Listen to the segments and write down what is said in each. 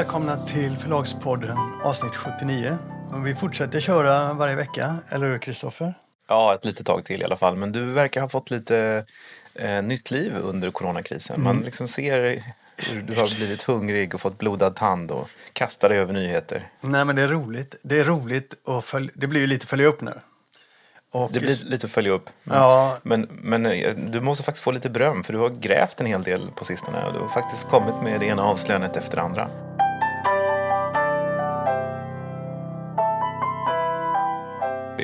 välkomna till Förlagspodden avsnitt 79. Och vi fortsätter köra varje vecka, eller hur Kristoffer? Ja, ett litet tag till i alla fall. Men du verkar ha fått lite eh, nytt liv under coronakrisen. Man liksom ser hur du har blivit hungrig och fått blodad tand och kastar dig över nyheter. Nej, men det är roligt. Det är roligt och följ... det blir ju lite följa upp nu. Och Det blir lite att följa upp. Men, Ja. men, men eh, du måste faktiskt få lite beröm för du har grävt en hel del på sistone. Du har faktiskt kommit med det ena avslöjandet efter det andra.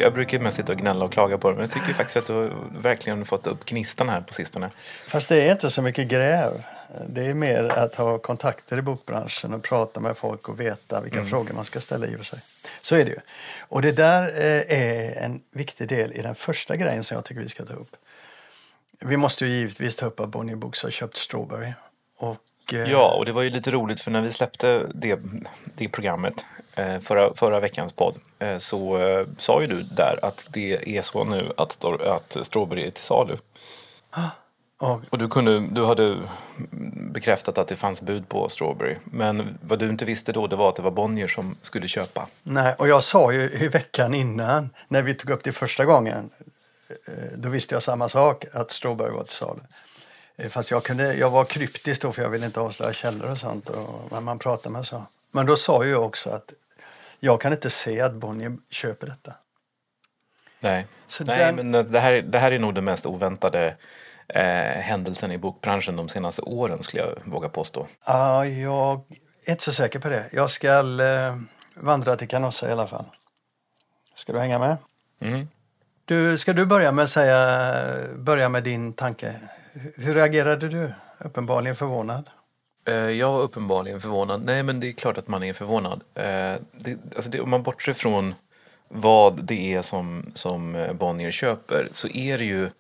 Jag brukar mest sitta och gnälla och klaga på det, men jag tycker faktiskt att du verkligen fått upp gnistan här på sistone. Fast det är inte så mycket gräv. Det är mer att ha kontakter i bokbranschen och prata med folk och veta vilka Mm. frågor man ska ställa i och för sig. Så är det ju. Och det där eh, är en viktig del i den första grejen som jag tycker vi ska ta upp. Vi måste ju givetvis ta upp att Bonnier Books har köpt Strawberry. Och, Ja, och det var ju lite roligt för när vi släppte det, det programmet eh, förra, förra veckans podd eh, så eh, sa ju du där att det är så nu att, att Strawberry är till salu. och, Och du, kunde, du hade bekräftat att det fanns bud på Strawberry. Men vad du inte visste då det var att det var Bonnier som skulle köpa. nej, och jag sa ju i veckan innan, när vi tog upp det första gången, eh, då visste jag samma sak, att Strawberry var till salu. Eh, Fast jag, kunde, jag var kryptisk då för jag ville inte avslöja källor och sånt. Och, men man pratar med så. Men då sa ju jag också att jag kan inte se att Bonnier köper detta. Nej, Så Nej den- men det här, det här är nog den mest oväntade eh, händelsen i bokbranschen de senaste åren skulle jag våga påstå. Ja, jag är inte så säker på det. Jag ska eh, vandra till Canossa i alla fall. Ska du hänga med? Mm. Du, ska du börja med att säga, börja med din tanke? Hur- reagerade du? Uppenbarligen förvånad. Eh, jag var uppenbarligen förvånad. Nej, men det är klart att man är förvånad. Eh, det, alltså det, om man bortser från vad det är som, som eh, Bonnier köper så är det ju...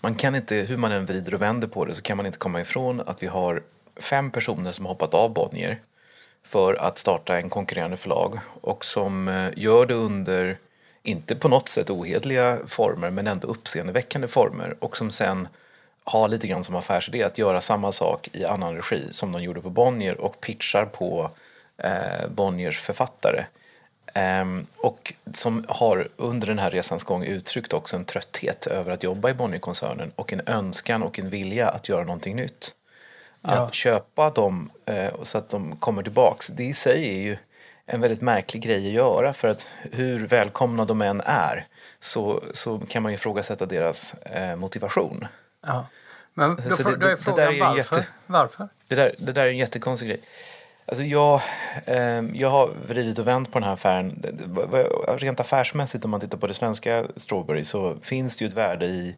Man kan inte, hur man än vrider och vänder på det så kan man inte komma ifrån att vi har fem personer som har hoppat av Bonnier för att starta en konkurrerande förlag och som gör det under, inte på något sätt ohederliga former, men ändå uppseendeväckande former och som sen har lite grann som affärsidé att göra samma sak i annan regi som de gjorde på Bonnier och pitchar på eh, Bonniers författare. Ehm, och som har under den här resans gång uttryckt också en trötthet över att jobba i Bonnierkoncernen och en önskan och en vilja att göra någonting nytt. Att Ja. köpa dem eh, så att de kommer tillbaks, det i sig är ju en väldigt märklig grej att göra för att hur välkomna de än är så, så kan man ju ifrågasätta deras eh, motivation. Ja. Men då, får- det- då är det- det frågan där är ju varför? jätte- Varför? Det där, det där är en jättekonstig grej. Alltså jag, eh, jag har vridit och vänt på den här affären. Det- det- Rent affärsmässigt om man tittar på det svenska Strawberry så finns det ju ett värde i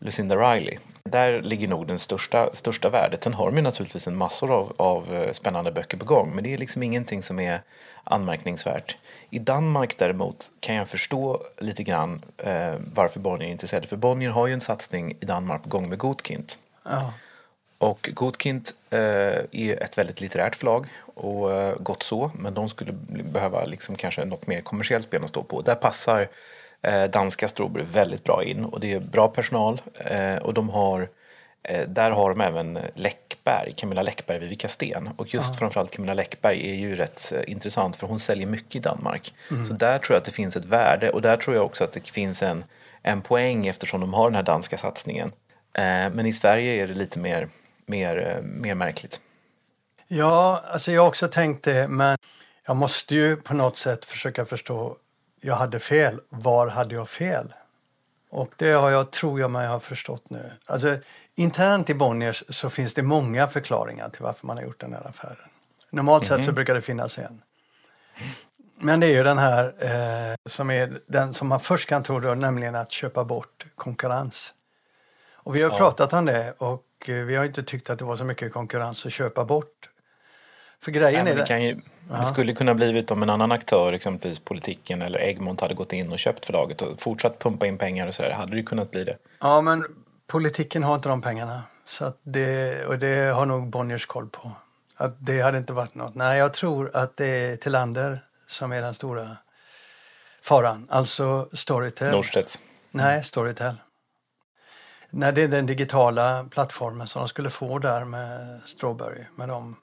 Lucinda Riley. Där ligger nog den största, största värdet. Sen har de ju naturligtvis en massor av, av eh, spännande böcker på gång men det är liksom ingenting som är anmärkningsvärt. I Danmark däremot kan jag förstå lite grann eh, varför Bonnier är intresserade. För Bonnier har ju en satsning i Danmark på gång med Godkind. Ja. Och Godkind eh, är ett väldigt litterärt förlag och eh, gott så, men de skulle behöva liksom kanske något mer kommersiellt ben att stå på. Där passar eh, danska Strawberry väldigt bra in och det är bra personal eh, och de har där har de även Läckberg, Camilla Läckberg, Vivica Sten. Och just framförallt Camilla Läckberg är ju rätt eh, intressant för hon säljer mycket i Danmark. Så där tror jag att det finns ett värde och där tror jag också att det finns en, en poäng eftersom de har den här danska satsningen. Eh, men i Sverige är det lite mer, mer, eh, mer märkligt. Ja, alltså jag har också tänkt det, men jag måste ju på något sätt försöka förstå. Jag hade fel. Var hade jag fel? Och det har jag, tror jag mig ha förstått nu. Alltså, internt i Bonniers så finns det många förklaringar till varför man har gjort den här affären. Normalt sett så brukar det finnas en. Men det är ju den här eh, som är den som man först kan tro då, nämligen att köpa bort konkurrens. Och vi har Ja. pratat om det och eh, vi har inte tyckt att det var så mycket konkurrens att köpa bort. För grejen Nej, är det, ju, det skulle kunna blivit om en annan aktör, exempelvis politiken eller Egmont, hade gått in och köpt förlaget och fortsatt pumpa in pengar och sådär. Hade det kunnat bli det. Ja, men politiken har inte de pengarna. Så det, och det har nog Bonniers koll på. Att det hade inte varit något. Nej, jag tror att det är Tillander som är den stora faran. Alltså Storytel. Norstedts. Nej, Storytel. När det är den digitala plattformen som de skulle få där med Strawberry. Med de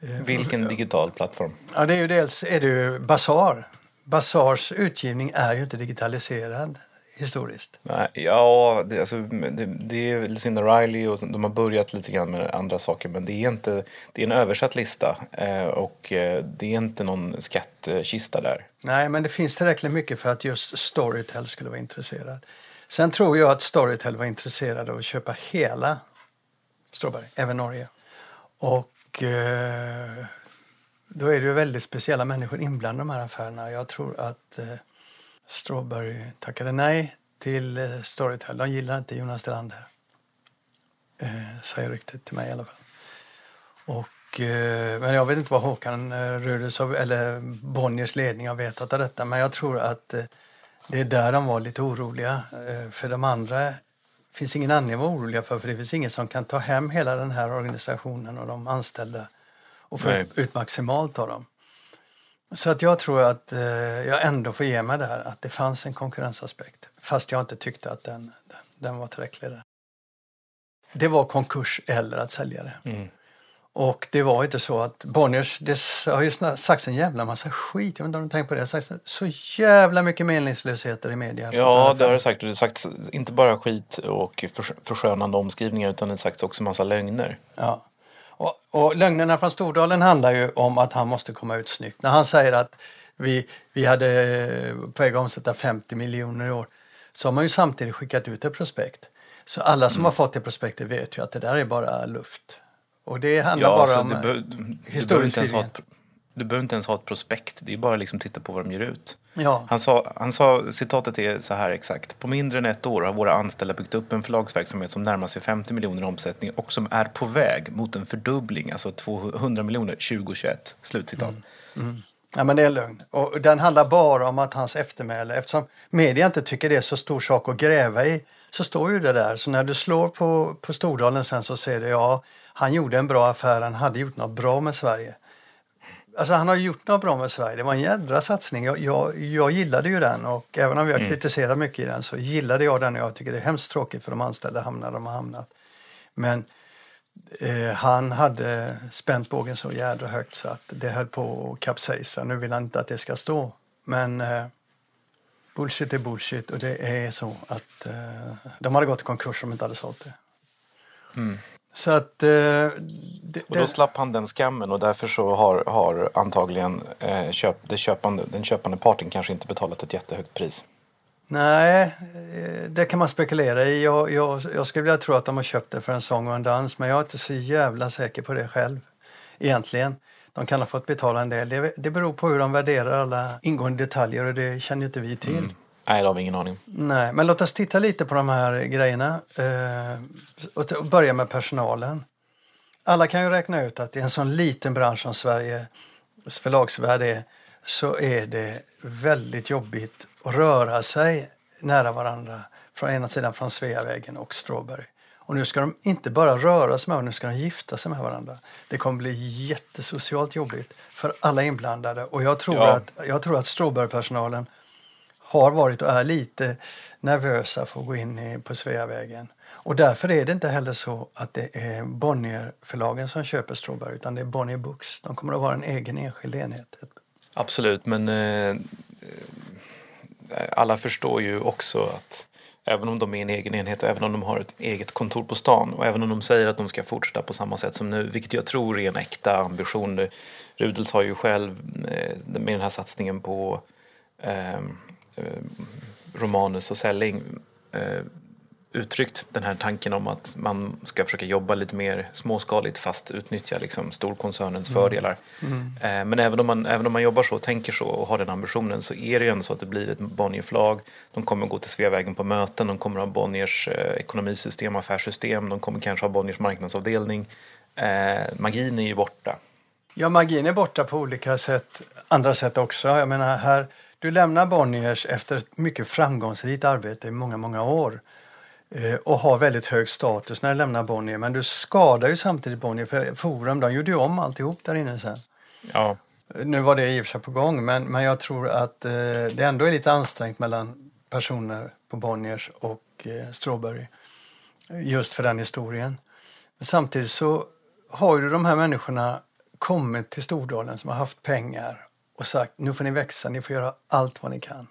Vilken digital plattform? Ja, det är ju dels är det ju Bazaar. Bazaars utgivning är ju inte digitaliserad historiskt. Nej, ja, det, alltså, det, det är Lucinda Riley och de har börjat lite grann med andra saker men det är inte, det är en översatt lista eh, och eh, det är inte någon skattkista där. Nej, men det finns tillräckligt mycket för att just Storytel skulle vara intresserad. Sen tror jag att Storytel var intresserad av att köpa hela Strawberry, även Norge. Och eh, då är det ju väldigt speciella människor inblandade i de här affärerna. Jag tror att eh, Strawberry tackade nej till eh, Storytel. De gillar inte Jonas Delander. Eh, säger ryktet till mig i alla fall. Och, eh, men jag vet inte vad Håkan eh, Rudels eller Bonniers ledning har vetat av detta. Men jag tror att eh, det är där de var lite oroliga. Eh, för de andra finns ingen anledning att vara oroliga för. För det finns ingen som kan ta hem hela den här organisationen och de anställda och få ut maximalt av dem. Så att jag tror att eh, jag ändå får ge mig där att det fanns en konkurrensaspekt. Fast jag inte tyckte att den, den, den var tillräcklig där. Det var konkurs eller att sälja det. Mm. Och det var inte så att Bonniers, det har ju sagts en jävla massa skit, jag vet inte om du tänkt på det, det sagts så jävla mycket meningslösheter i media. Ja, det har det sagt. Det har sagts inte bara skit och förs- förskönande omskrivningar utan det har sagts också massa lögner. Ja. Och, och lögnerna från Stordalen handlar ju om att han måste komma ut snyggt. När han säger att vi, vi hade eh, på väg att omsätta 50 miljoner i år så har man ju samtidigt skickat ut ett prospekt. Så alla som har fått det prospektet vet ju att det där är bara luft. Och det handlar Ja, bara alltså, om... ha historieskrivningen. Du behöver inte ens ha ett prospekt. Det är bara liksom titta på vad de ger ut. Ja. Han sa, han sa, citatet är så här exakt. På mindre än ett år har våra anställda byggt upp en förlagsverksamhet som närmar sig 50 miljoner i omsättning och som är på väg mot en fördubbling, alltså 200 miljoner 2021. Slutcitat. Ja, men det är lögn. Och den handlar bara om att hans eftermäle, eftersom media inte tycker det är så stor sak att gräva i, så står ju det där. Så när du slår på, på Stordalen sen så ser du, ja, han gjorde en bra affär, han hade gjort något bra med Sverige. Alltså han har gjort något bra med Sverige. Det var en jädra satsning. Jag, jag, jag gillade ju den och även om vi har kritiserat mycket i den så gillade jag den och jag tycker det är hemskt tråkigt för de anställda hamnar där de har hamnat. Men eh, han hade spänt bågen så jädra högt så att det höll på att kapsejsa. Nu vill han inte att det ska stå. Men eh, bullshit är bullshit och det är så att eh, de hade gått i konkurs om de inte hade sålt det. Så att... Eh, det, Och då slapp han den skammen och därför så har, har antagligen eh, köp, det köpande, den köpande parten kanske inte betalat ett jättehögt pris. Nej, eh, det kan man spekulera i. Jag, jag, jag skulle vilja tro att de har köpt det för en sång och en dans men jag är inte så jävla säker på det själv. Egentligen. De kan ha fått betala en del. Det, det beror på hur de värderar alla ingående detaljer och det känner ju inte vi till. Nej, det har vi ingen aning. Nej, men låt oss titta lite på de här grejerna eh, och börja med personalen. Alla kan ju räkna ut att i en sån liten bransch som Sveriges förlagsvärld är så är det väldigt jobbigt att röra sig nära varandra från ena sidan från Sveavägen och Strawberry. Och nu ska de inte bara röra sig med varandra, nu ska de gifta sig med varandra. Det kommer bli jättesocialt jobbigt för alla inblandade och jag tror Ja. att, jag tror att Strawberry-personalen har varit och är lite nervösa för att gå in på Sveavägen. Och därför är det inte heller så att det är Bonnierförlagen som köper Stråberg utan det är Bonnier Books. De kommer att vara en egen enskild enhet. Absolut, men eh, alla förstår ju också att även om de är en egen enhet och även om de har ett eget kontor på stan och även om de säger att de ska fortsätta på samma sätt som nu, vilket jag tror är en äkta ambition. Rudels har ju själv eh, med den här satsningen på eh, Romanus och Selling eh, uttryckt den här tanken om att man ska försöka jobba lite mer småskaligt fast utnyttja liksom storkoncernens fördelar. Eh, Men även om, man, även om man jobbar så, tänker så och har den ambitionen så är det ju ändå så att det blir ett Bonnier-förlag. De kommer gå till Sveavägen på möten, de kommer ha Bonniers eh, ekonomisystem, affärssystem, de kommer kanske ha Bonniers marknadsavdelning. Eh, magin är ju borta. Ja, magin är borta på olika sätt, andra sätt också. Jag menar, här, du lämnar Bonniers efter ett mycket framgångsrikt arbete i många, många år eh, och har väldigt hög status när du lämnar Bonnier. Men du skadar ju samtidigt Bonnier, för Forum de gjorde ju om alltihop där inne sen. Ja, Nu var det i och för sig på gång, men, men jag tror att eh, det ändå är lite ansträngt mellan personer på Bonniers och eh, Strawberry. Just för den historien. Men samtidigt så har ju de här människorna kommit till Stordalen, som har haft pengar och sagt nu får ni växa, ni får göra allt vad ni kan.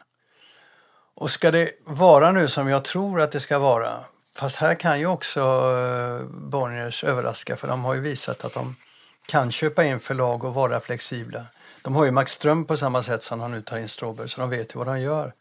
Och ska det vara nu som jag tror att det ska vara, fast här kan ju också eh, Bonniers överraska för de har ju visat att de kan köpa in förlag och vara flexibla. De har ju Max Ström på samma sätt som de nu tar in Stråberg, så de vet ju vad de gör.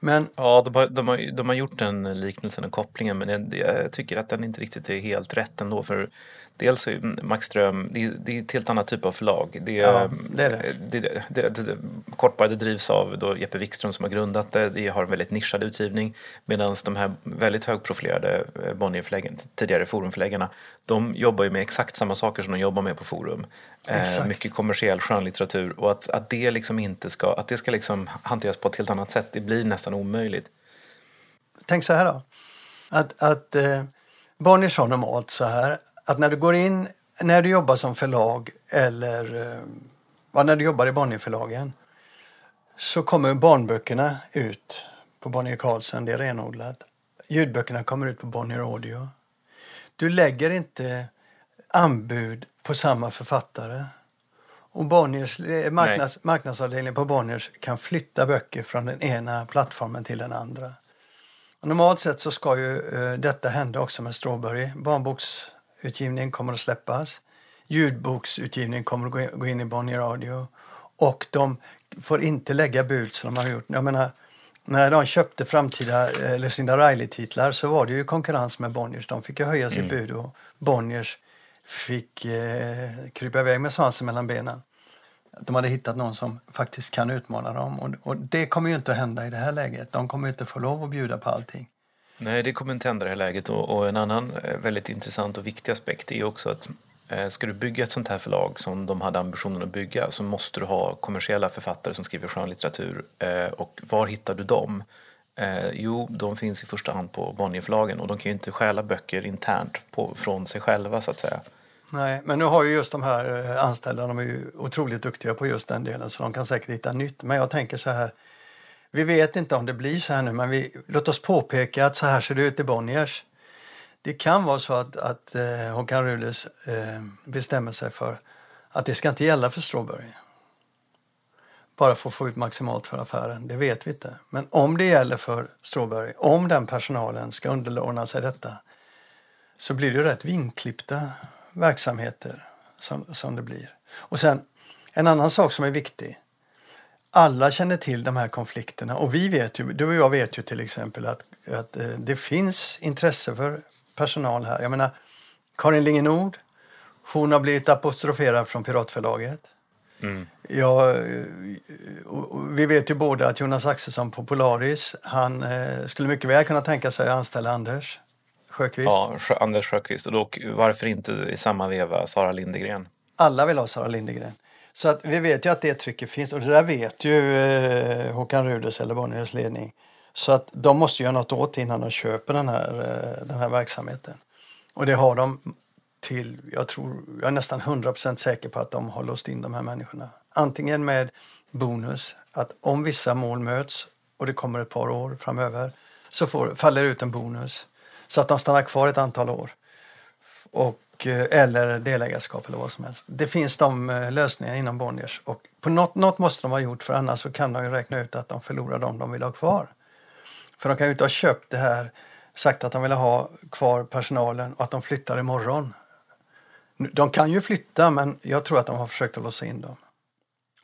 Men, ja, de har, de, har, de har gjort den liknelsen och kopplingen men jag, jag, tycker att den inte riktigt är helt rätt ändå. För dels är Max Ström, det, det är ett helt annat typ av förlag. Det, ja, det är det. det, det, det kort bara, det drivs av då Jeppe Wikström som har grundat det. Det har en väldigt nischad utgivning. Medan de här väldigt högprofilerade eh, Bonnierförläggarna, tidigare Forumförläggarna, de jobbar ju med exakt samma saker som de jobbar med på Forum. Eh, mycket kommersiell skönlitteratur och att, att det liksom inte ska, att det ska liksom hanteras på ett helt annat sätt, det blir nästan omöjligt. Tänk så här då, att, att eh, Bonniers har normalt så här att när du går in, när du jobbar som förlag eller eh, ja, när du jobbar i Bonnierförlagen så kommer barnböckerna ut på Bonnier Carlsen, det är renodlat. Ljudböckerna kommer ut på Bonnier Audio. Du lägger inte anbud på samma författare. Och Bonniers, eh, marknads, marknadsavdelningen på Bonniers kan flytta böcker från den ena plattformen till den andra. Och normalt sett så ska ju uh, detta hända också med Strawberry. Barnboks utgivning kommer att släppas. Ljudboksutgivning kommer att gå in i Bonnier Radio. Och de får inte lägga bud som de har gjort. Jag menar, när de köpte framtida eh, Lucinda Riley-titlar så var det ju konkurrens med Bonniers. De fick ju höja sitt mm. bud och Bonniers fick eh, krypa iväg med svansen mellan benen. De hade hittat någon som faktiskt kan utmana dem. Och, och det kommer ju inte att hända i det här läget. De kommer inte få lov att bjuda på allting. Nej, det kommer inte hända i det här läget. Och, och, en annan eh, väldigt intressant och viktig aspekt är också att eh, ska du bygga ett sånt här förlag som de hade ambitionen att bygga så måste du ha kommersiella författare som skriver skönlitteratur. Eh, och var hittar du dem? Eh, jo, de finns i första hand på Bonnierförlagen och de kan ju inte stjäla böcker internt på, från sig själva så att säga. Nej, men nu har ju just de här eh, anställda, de är ju otroligt duktiga på just den delen så de kan säkert hitta nytt. Men jag tänker så här, vi vet inte om det blir så här nu, men vi, låt oss påpeka att så här ser det ut i Bonniers. Det kan vara så att, att eh, Håkan Rules eh, bestämmer sig för att det ska inte gälla för Stråberg. Bara för att få ut maximalt för affären, det vet vi inte. Men om det gäller för Stråberg, om den personalen ska underordna sig detta så blir det rätt vinklippta verksamheter som, som det blir. Och sen en annan sak som är viktig alla känner till de här konflikterna och vi vet ju, du och jag vet ju till exempel att, att eh, det finns intresse för personal här. Jag menar, Karin Lingenord, hon har blivit apostroferad från Piratförlaget. Mm. Ja, eh, vi vet ju båda att Jonas Axelsson på Polaris, han eh, skulle mycket väl kunna tänka sig att anställa Anders Sjöqvist. Ja, Anders Sjöqvist. Och då, varför inte i samma veva Sara Lindegren? Alla vill ha Sara Lindegren. Så att vi vet ju att det trycket finns och det där vet ju eh, Håkan Ruders eller Bonniers ledning. Så att de måste göra något åt innan de köper den här, eh, den här verksamheten. Och det har de till, jag tror, jag är nästan 100% säker på att de har låst in de här människorna. Antingen med bonus, att om vissa mål möts och det kommer ett par år framöver så får, faller ut en bonus så att de stannar kvar ett antal år. Och Eh, eller delägarskap eller vad som helst. Det finns de eh, lösningarna inom Bonniers och på något, något måste de ha gjort för annars så kan de ju räkna ut att de förlorar dem de vill ha kvar. För de kan ju inte ha köpt det här, sagt att de vill ha kvar personalen och att de flyttar imorgon. De kan ju flytta men jag tror att de har försökt att låsa in dem.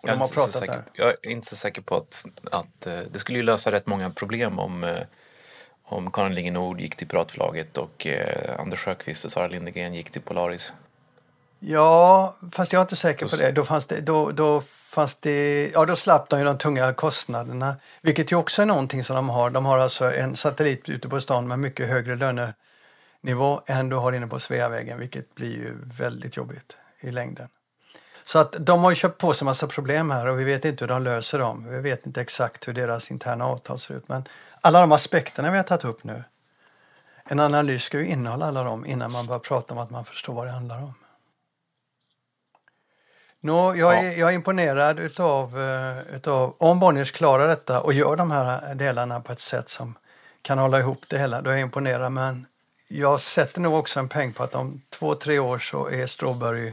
Jag är, inte så säker, jag är inte så säker på att, att eh, det skulle ju lösa rätt många problem om om Karin Lingenord gick till Piratförlaget och eh, Anders Sjöqvist och Sara Lindegren gick till Polaris. Ja, fast jag är inte säker på det. Då fanns det, då, då fanns det, ja då slapp de ju de tunga kostnaderna. Vilket ju också är någonting som de har. De har alltså en satellit ute på stan med mycket högre lönenivå än du har inne på Sveavägen, vilket blir ju väldigt jobbigt i längden. Så att de har ju köpt på sig massa problem här och vi vet inte hur de löser dem. Vi vet inte exakt hur deras interna avtal ser ut. Men alla de aspekterna vi har tagit upp nu. En analys ska ju innehålla alla dem innan man börjar prata om att man förstår vad det handlar om. Nå, jag, är, jag är imponerad utav, uh, utav om Bonniers klarar detta och gör de här delarna på ett sätt som kan hålla ihop det hela. Då är jag imponerad. Men jag sätter nog också en peng på att om två, tre år så är Strawberry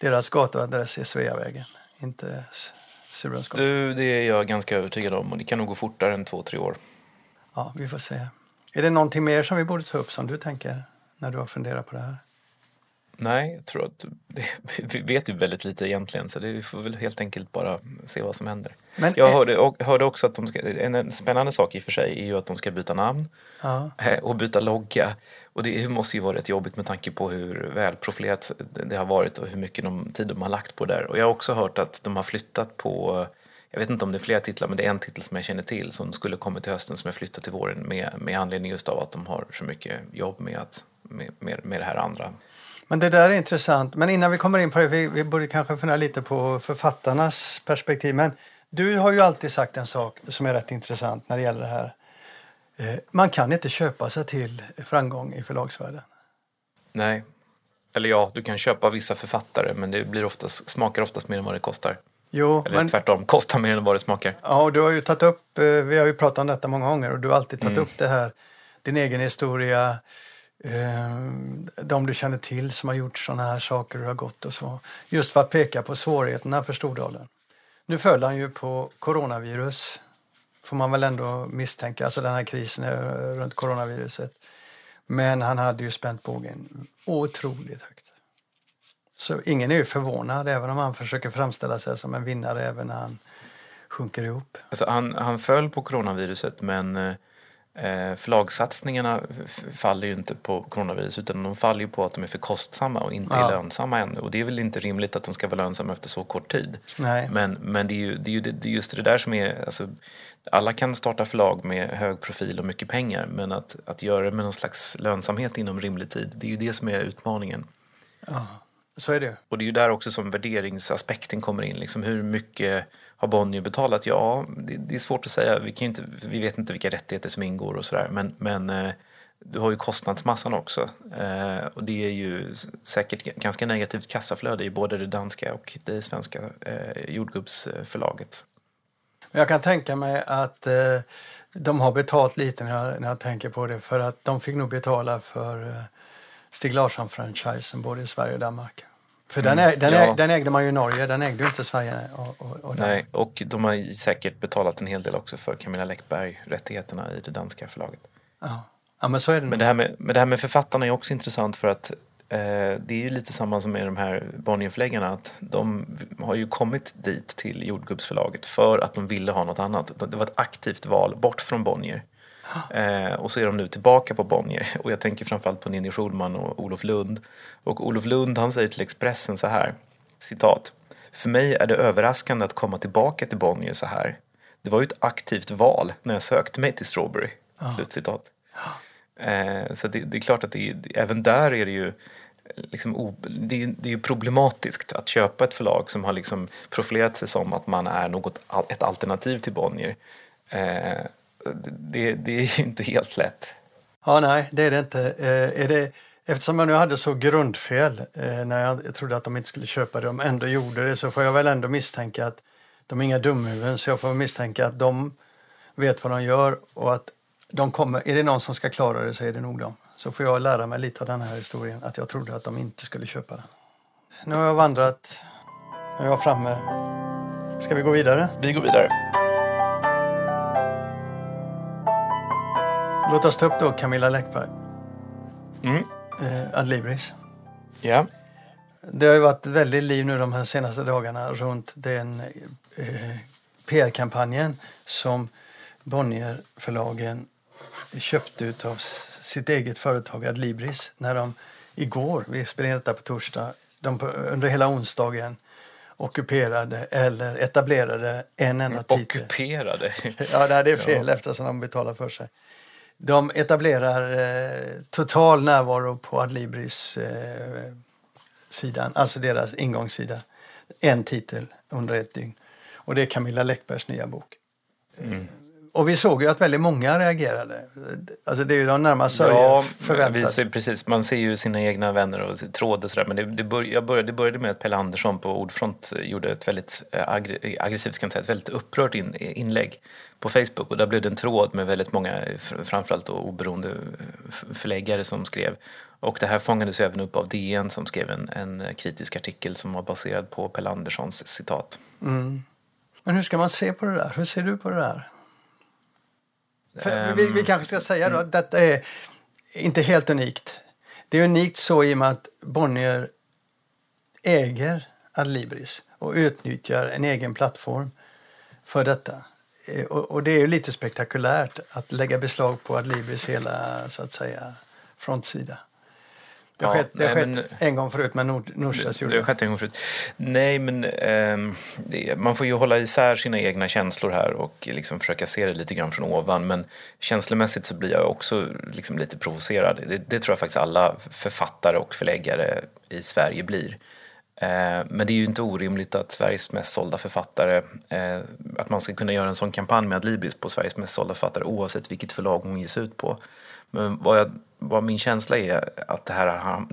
Deras gatuadress är Sveavägen, inte Surbrunnsgatan. Du, det är jag ganska övertygad om och det kan nog gå fortare än två, tre år. Ja, vi får se. Är det någonting mer som vi borde ta upp som du tänker när du har funderat på det här? Nej, jag tror att det, vi vet ju väldigt lite egentligen så det, vi får väl helt enkelt bara se vad som händer. Men, jag hörde, och, hörde också att de ska, en, en spännande sak i och för sig är ju att de ska byta namn Ja. eh, och byta logga. Och det måste ju vara rätt jobbigt med tanke på hur välprofilerat det har varit och hur mycket de, tid de har lagt på det där. Och jag har också hört att de har flyttat på jag vet inte om det är flera titlar, men det är en titel som jag känner till som skulle komma till hösten som är flyttat till våren med, med anledning just av att de har så mycket jobb med, att, med, med, med det här andra. Men det där är intressant. Men innan vi kommer in på det, vi, vi borde kanske fundera lite på författarnas perspektiv. Men du har ju alltid sagt en sak som är rätt intressant när det gäller det här. Eh, Man kan inte köpa sig till framgång i förlagsvärlden. Nej. Eller ja, du kan köpa vissa författare men det blir oftast, smakar oftast mer än vad det kostar. Jo, Eller men, tvärtom, kostar mer än vad det smakar. ja, och du har ju tagit upp, eh, vi har ju pratat om detta många gånger och du har alltid tagit Mm. upp det här, din egen historia, eh, de du känner till som har gjort sådana här saker, det har gått och så. Just för att peka på svårigheterna för Stordalen. Nu föll han ju på coronavirus, får man väl ändå misstänka, alltså den här krisen är runt coronaviruset. Men han hade ju spänt bågen otroligt högt. Så ingen är ju förvånad, även om han försöker framställa sig som en vinnare även när han sjunker ihop. Alltså, han, han föll på coronaviruset men eh, förlagssatsningarna faller ju inte på coronavirus utan de faller ju på att de är för kostsamma och inte Ja. är lönsamma ännu. Och det är väl inte rimligt att de ska vara lönsamma efter så kort tid. Nej. Men, men det är ju, det är ju det, är just det där som är, alltså, alla kan starta förlag med hög profil och mycket pengar men att, att göra det med någon slags lönsamhet inom rimlig tid, det är ju det som är utmaningen. Så är det. Och det är ju där också som värderingsaspekten kommer in. Liksom hur mycket har Bonnier betalat? Ja, det, det är svårt att säga. Vi, kan inte, vi vet inte vilka rättigheter som ingår och sådär. Men, men eh, du har ju kostnadsmassan också. Eh, och det är ju säkert ganska negativt kassaflöde i både det danska och det svenska eh, jordgubbsförlaget. Jag kan tänka mig att eh, de har betalt lite när jag, när jag tänker på det. För att de fick nog betala för eh, Stig Larsson-franchisen både i Sverige och Danmark. För den, Mm, äg, den, ja. äg, den ägde man ju i Norge, den ägde ju inte Sverige och, och, och. Nej, och de har säkert betalat en hel del också för Camilla Läckberg-rättigheterna i det danska förlaget. Ja. ja, men så är det Men det här med, men det här med författarna är också intressant för att eh, det är ju lite samma som med de här Bonnierförläggarna att de har ju kommit dit till jordgubbsförlaget för att de ville ha något annat. Det var ett aktivt val bort från Bonnier. Eh, och så är de nu tillbaka på Bonnier. Och jag tänker framförallt på Ninni Schulman och Olof Lund. Och Olof Lund han säger till Expressen så här, citat. För mig är det överraskande att komma tillbaka till Bonnier så här. Det var ju ett aktivt val när jag sökte mig till Strawberry. Slutcitat. Eh, så det, det är klart att det, även där är det ju liksom, o- det, är, det är ju problematiskt att köpa ett förlag som har liksom profilerat sig som att man är något, ett alternativ till Bonnier. Eh, det, det är ju inte helt lätt. Ja, nej, det är det inte. Eh, är det, eftersom jag nu hade så grundfel eh, när jag, trodde att de inte skulle köpa det, de ändå gjorde det, så får jag väl ändå misstänka att de är inga dumhuvuden, så jag får misstänka att de vet vad de gör och att de kommer, är det någon som ska klara det så är det nog de. Så får jag lära mig lite av den här historien, att jag trodde att de inte skulle köpa den. Nu har jag vandrat, nu är jag framme. Ska vi gå vidare? Vi går vidare. Låt oss ta upp då Camilla Läckberg, Mm. eh, Adlibris. Ja. Det har ju varit väldigt liv nu de här senaste dagarna runt den eh, PR-kampanjen som Bonnierförlagen köpte ut av sitt eget företag Adlibris när de igår, vi spelar in detta på torsdag, de under hela onsdagen ockuperade eller etablerade en enda titel. Ockuperade. Ja, nej, det är fel eftersom de betalar för sig. De etablerar eh, total närvaro på Adlibris eh, sidan, alltså deras ingångssida. En titel under ett dygn. Och det är Camilla Läckbergs nya bok. Mm. Och vi såg ju att väldigt många reagerade. Alltså det är ju de närmast sörjande Ja, precis. Man ser ju sina egna vänner och tråd och sådär. Men det, det, började, det började med att Pelle Andersson på Ordfront gjorde ett väldigt eh, aggre- aggressivt, ska säga, ett väldigt upprört in, inlägg på Facebook. Och där blev det en tråd med väldigt många, fr- framförallt då oberoende förläggare som skrev. Och det här fångades ju även upp av DN som skrev en, en kritisk artikel som var baserad på Pelle Anderssons citat. Men hur ska man se på det där? Hur ser du på det där? För vi, vi kanske ska säga då att detta är inte helt unikt. Det är unikt så i och med att Bonnier äger Adlibris och utnyttjar en egen plattform för detta. Eh, Och, och det är ju lite spektakulärt att lägga beslag på Adlibris hela så att säga frontsida. Det har Ja, skett, det nej, skett men- en gång förut med Nord, Norstedts Det gjorde har det. skett en gång förut. Nej, men det, man får ju hålla isär sina egna känslor här och liksom försöka se det lite grann från ovan. Men känslomässigt så blir jag också liksom lite provocerad. Det, det tror jag faktiskt alla författare och förläggare i Sverige blir. Eh, Men det är ju inte orimligt att Sveriges mest sålda författare, eh, att man ska kunna göra en sån kampanj med Adlibris på Sveriges mest sålda författare oavsett vilket förlag hon ges ut på. Men vad, jag, vad min känsla är att det här har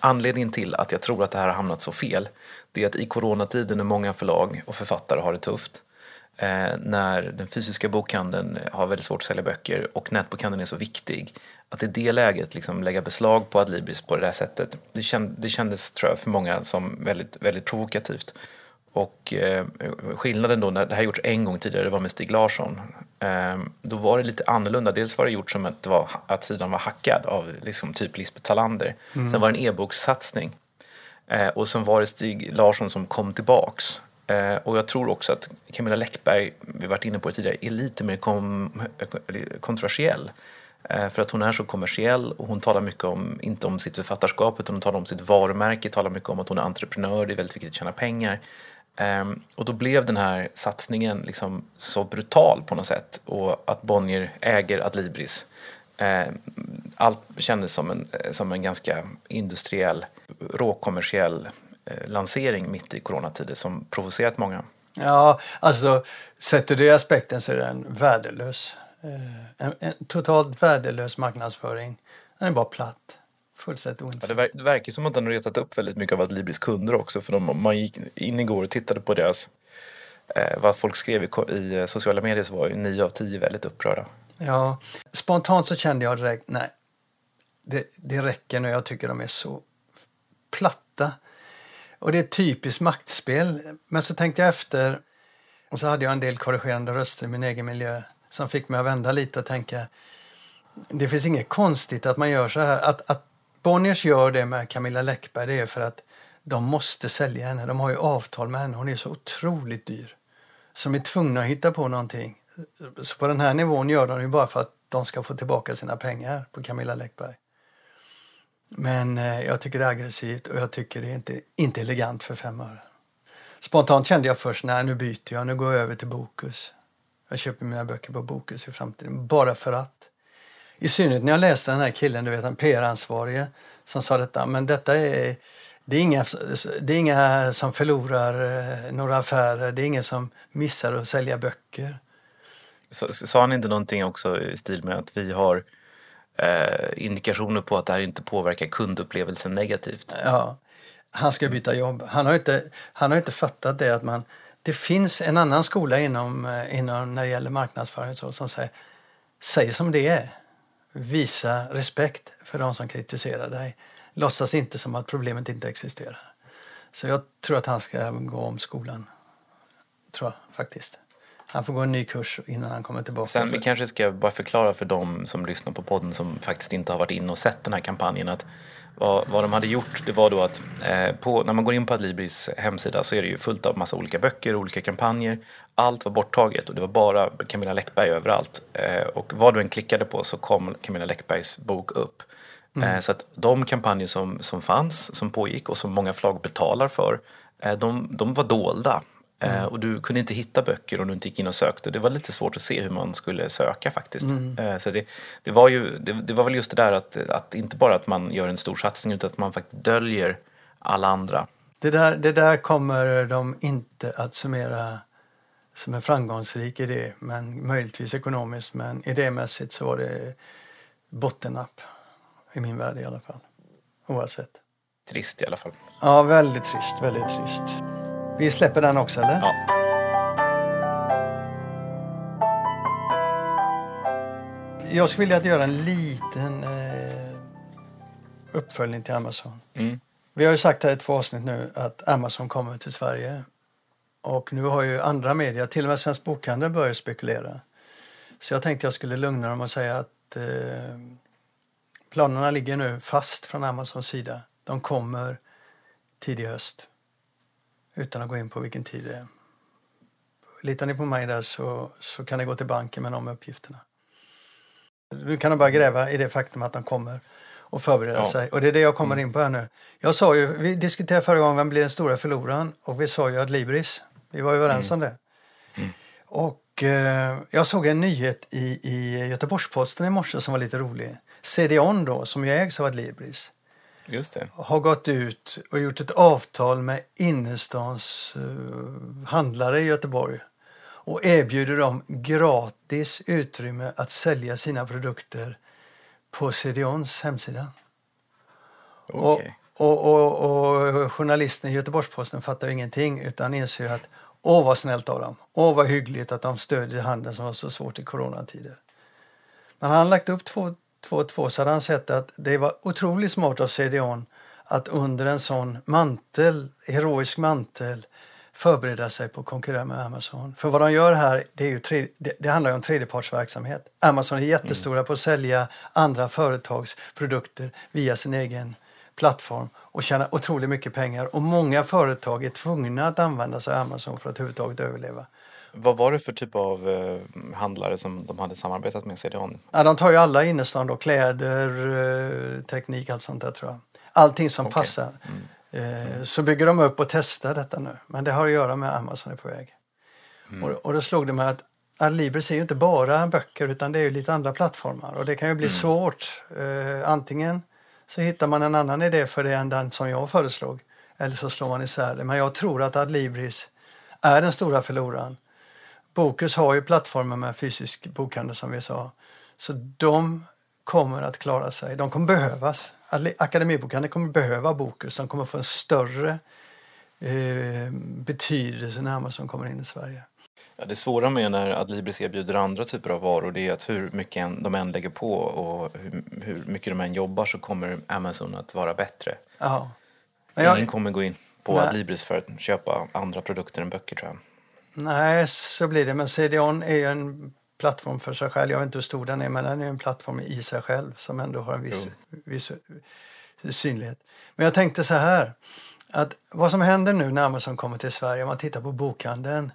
Anledningen till att jag tror att det här har hamnat så fel det är att i coronatiden när många förlag och författare har det tufft eh, när den fysiska bokhandeln har väldigt svårt att sälja böcker och nätbokhandeln är så viktig att i det läget liksom lägga beslag på Adlibris på det här sättet det, känd, det kändes tror jag för många som väldigt, väldigt provokativt. Och eh, skillnaden då när det här gjorts en gång tidigare, det var med Stig Larsson. Eh, då var det lite annorlunda. Dels var det gjort som att, var, att sidan var hackad av liksom typ Lisbeth Salander. Sen var det en e-bokssatsning. Eh, och sen var det Stig Larsson som kom tillbaks. Eh, och jag tror också att Camilla Läckberg, vi varit inne på det tidigare, är lite mer kom, kontroversiell. Eh, för att hon är så kommersiell och hon talar mycket om, inte om sitt författarskap utan hon talar om sitt varumärke, talar mycket om att hon är entreprenör, det är väldigt viktigt att tjäna pengar. Ehm, och då blev den här satsningen liksom så brutal på något sätt och att Bonnier äger Adlibris. Ehm, allt kändes som en, eh, som en ganska industriell, råkommersiell eh, lansering mitt i coronatider som provocerat många. Ja, alltså sett ur den aspekten så är den värdelös. Ehm, en, en totalt värdelös marknadsföring. Den är bara platt. Fullständigt Ja, ointressant. det, ver- det verkar som att den har retat upp väldigt mycket av Adlibris kunder också. För de, man gick in igår och tittade på deras, eh, vad folk skrev i, i eh, sociala medier så var ju nio av tio väldigt upprörda. Ja, spontant så kände jag direkt, nej, det, det räcker nu. Jag tycker de är så platta. Och det är typiskt maktspel. Men så tänkte jag efter och så hade jag en del korrigerande röster i min egen miljö som fick mig att vända lite och tänka det finns inget konstigt att man gör så här. Att, att Bonniers gör det med Camilla Läckberg det är för att de måste sälja henne. De har ju avtal med henne. Hon är så otroligt dyr. Så de är tvungna att hitta på någonting. Så på den här nivån gör de det bara för att de ska få tillbaka sina pengar på Camilla Läckberg. Men eh, jag tycker det är aggressivt och jag tycker det är inte, inte elegant för fem öre. Spontant kände jag först, nej nu byter jag, nu går jag över till Bokus. Jag köper mina böcker på Bokus i framtiden, bara för att. I synnerhet när jag läste den här killen, du vet en PR-ansvarige som sa detta, men detta är det är, inga, det är inga som förlorar eh, några affärer, det är ingen som missar att sälja böcker. Så, sa han inte någonting också i stil med att vi har eh, indikationer på att det här inte påverkar kundupplevelsen negativt? Ja, han ska byta jobb. Han har inte, han har inte fattat det att man... Det finns en annan skola inom, eh, inom när det gäller marknadsföring så, som säger säg som det är. Visa respekt för de som kritiserar dig. Låtsas inte som att problemet inte existerar. Så jag tror att han ska gå om skolan. Tror jag faktiskt. Han får gå en ny kurs innan han kommer tillbaka. Sen vi kanske ska bara förklara för de som lyssnar på podden som faktiskt inte har varit inne och sett den här kampanjen att vad, vad de hade gjort det var då att eh, på, när man går in på Adlibris hemsida så är det ju fullt av massa olika böcker och olika kampanjer. Allt var borttaget och det var bara Camilla Läckberg överallt. Eh, och vad du än klickade på så kom Camilla Läckbergs bok upp. Eh, så att de kampanjer som, som fanns, som pågick och som många förlag betalar för, eh, de, de var dolda. Eh, och du kunde inte hitta böcker om du inte gick in och sökte. Det var lite svårt att se hur man skulle söka faktiskt. Eh, så det, det, var ju, det, det var väl just det där att, att inte bara att man gör en stor satsning utan att man faktiskt döljer alla andra. Det där, det där kommer de inte att summera som en framgångsrik idé, men möjligtvis ekonomiskt. Men idémässigt så var det bottennapp i min värld i alla fall. Oavsett. Trist i alla fall. Ja, väldigt trist, väldigt trist. Vi släpper den också, eller? Ja. Jag skulle vilja göra en liten eh, uppföljning till Amazon. Mm. Vi har ju sagt här i två avsnitt nu att Amazon kommer till Sverige. Och nu har ju andra medier, till och med Svensk Bokhandel, börjat spekulera. Så jag tänkte jag skulle lugna dem och säga att eh, planerna ligger nu fast från Amazons sida. De kommer tidig höst. Utan att gå in på vilken tid det är. Litar ni på mig där så, så kan ni gå till banken med de uppgifterna. Nu kan de bara gräva i det faktum att de kommer och förbereda Ja. sig. Och det är det jag kommer in på här nu. Jag sa ju, vi diskuterade förra gången vem blir den stora förloraren och vi sa ju att Libris. Vi var överens om det. Och eh, jag såg en nyhet i, i Göteborgs-Posten i morse som var lite rolig. CDON då, som ju ägs av Adlibris, Just det. har gått ut och gjort ett avtal med innerstans eh, handlare i Göteborg och erbjuder dem gratis utrymme att sälja sina produkter på CDONs hemsida. Okej. Och, och, och, journalisten i Göteborgs-Posten fattar ju ingenting utan inser ju att åh vad snällt av dem. Åh vad hyggligt att de stödjer handeln som var så svårt i coronatider. Men han lagt upp två, två, två så hade han sett att det var otroligt smart av CDON att under en sån mantel, heroisk mantel förbereda sig på att konkurrera med Amazon. För vad de gör här, det, är ju tre, det, det handlar ju om tredjepartsverksamhet. Amazon är jättestora på att sälja andra företags produkter via sin egen plattform och tjäna otroligt mycket pengar. Och många företag är tvungna att använda sig av Amazon för att överhuvudtaget överleva. Vad var det för typ av eh, handlare som de hade samarbetat med CDON? Ja, de tar ju alla innerstan då, kläder, eh, teknik, allt sånt där tror jag. Allting som Okej. passar. Eh, Så bygger de upp och testar detta nu. Men det har att göra med Amazon är på väg. Och, och då slog det mig att Adlibris är ju inte bara böcker utan det är ju lite andra plattformar. Och det kan ju bli svårt. Eh, antingen så hittar man en annan idé för det än den som jag föreslog. Eller så slår man isär det. Men jag tror att Adlibris är den stora förloraren. Bokus har ju plattformar med fysisk bokhandel som vi sa. Så de kommer att klara sig. De kommer behövas. Akademibokhandeln kommer behöva Bokus. De kommer få en större eh, betydelse när Amazon kommer in i Sverige. Ja, det svåra med när Adlibris erbjuder andra typer av varor det är att hur mycket de än lägger på och hur, hur mycket de än jobbar så kommer Amazon att vara bättre. Ja. Men Ingen jag, kommer gå in på Nej. Adlibris för att köpa andra produkter än böcker tror jag. nej, så blir det. Men CDON är ju en plattform för sig själv. Jag vet inte hur stor den är, men den är en plattform i sig själv som ändå har en viss, viss synlighet. Men jag tänkte så här, att vad som händer nu när Amazon kommer till Sverige, om man tittar på bokhandeln,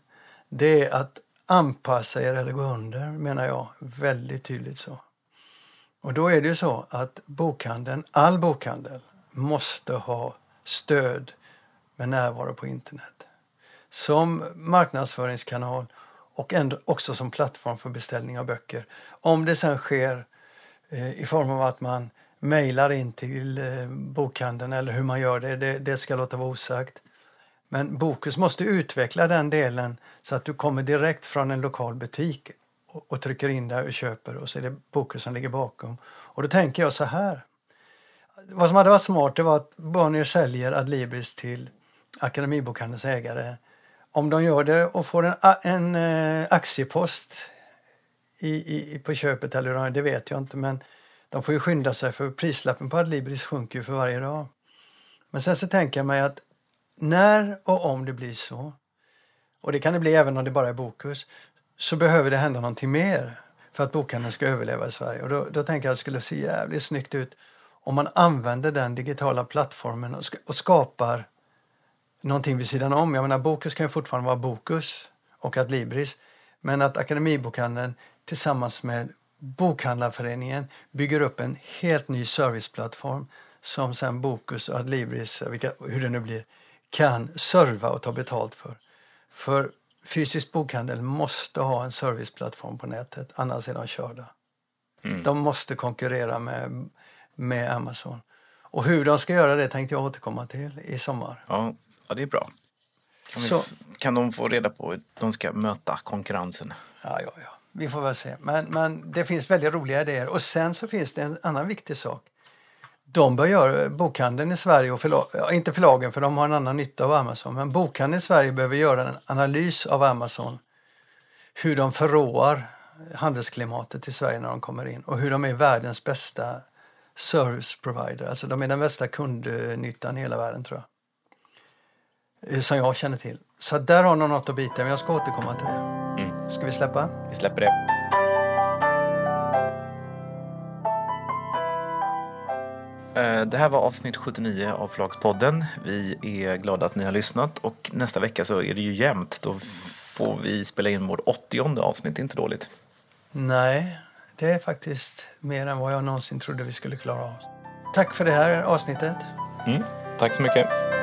det är att anpassa er eller gå under, menar jag, väldigt tydligt så. Och då är det ju så att bokhandeln, all bokhandel, måste ha stöd med närvaro på internet. Som marknadsföringskanal och ändå också som plattform för beställning av böcker. Om det sen sker eh, i form av att man mejlar in till eh, bokhandeln eller hur man gör det, det, det ska låta vara osagt. Men Bokus måste utveckla den delen så att du kommer direkt från en lokal butik och, och trycker in där och köper och så är det Bokus som ligger bakom. Och då tänker jag så här. Vad som hade varit smart det var att Bonnier säljer Adlibris till Akademibokhandelns ägare. Om de gör det och får en, en eh, aktiepost i, i, på köpet eller hur det vet jag inte men de får ju skynda sig för prislappen på Adlibris sjunker ju för varje dag. Men sen så tänker jag mig att när och om det blir så, och det kan det bli även om det bara är Bokus, så behöver det hända någonting mer för att bokhandeln ska överleva i Sverige. Och då, då tänker jag att det skulle se jävligt snyggt ut om man använder den digitala plattformen och, sk- och skapar någonting vid sidan om. Jag menar, Bokus kan ju fortfarande vara Bokus och Adlibris. Men att Akademibokhandeln tillsammans med Bokhandlarföreningen bygger upp en helt ny serviceplattform som sen Bokus och Adlibris, vilka, hur det nu blir, kan serva och ta betalt för. För fysisk bokhandel måste ha en serviceplattform på nätet, annars är de körda. De måste konkurrera med, med Amazon. Och hur de ska göra det tänkte jag återkomma till i sommar. Ja, ja det är bra. Kan, vi, kan de få reda på hur de ska möta konkurrensen? Ja, ja, ja. Vi får väl se. Men, men det finns väldigt roliga idéer. Och sen så finns det en annan viktig sak. De bör göra bokhandeln i Sverige, och förlag, inte förlagen för de har en annan nytta av Amazon, men bokhandeln i Sverige behöver göra en analys av Amazon. Hur de förråar handelsklimatet i Sverige när de kommer in och hur de är världens bästa service provider. Alltså de är den bästa kundnyttan i hela världen tror jag. Eh, Som jag känner till. Så där har de något att bita men jag ska återkomma till det. Mm. Ska vi släppa? Vi släpper det. Det här var avsnitt 79 av Förlagspodden. Vi är glada att ni har lyssnat och nästa vecka så är det ju jämnt. Då får vi spela in vårt 80 avsnitt, inte dåligt. Nej, det är faktiskt mer än vad jag någonsin trodde vi skulle klara av. Tack för det här avsnittet. Mm. Tack så mycket.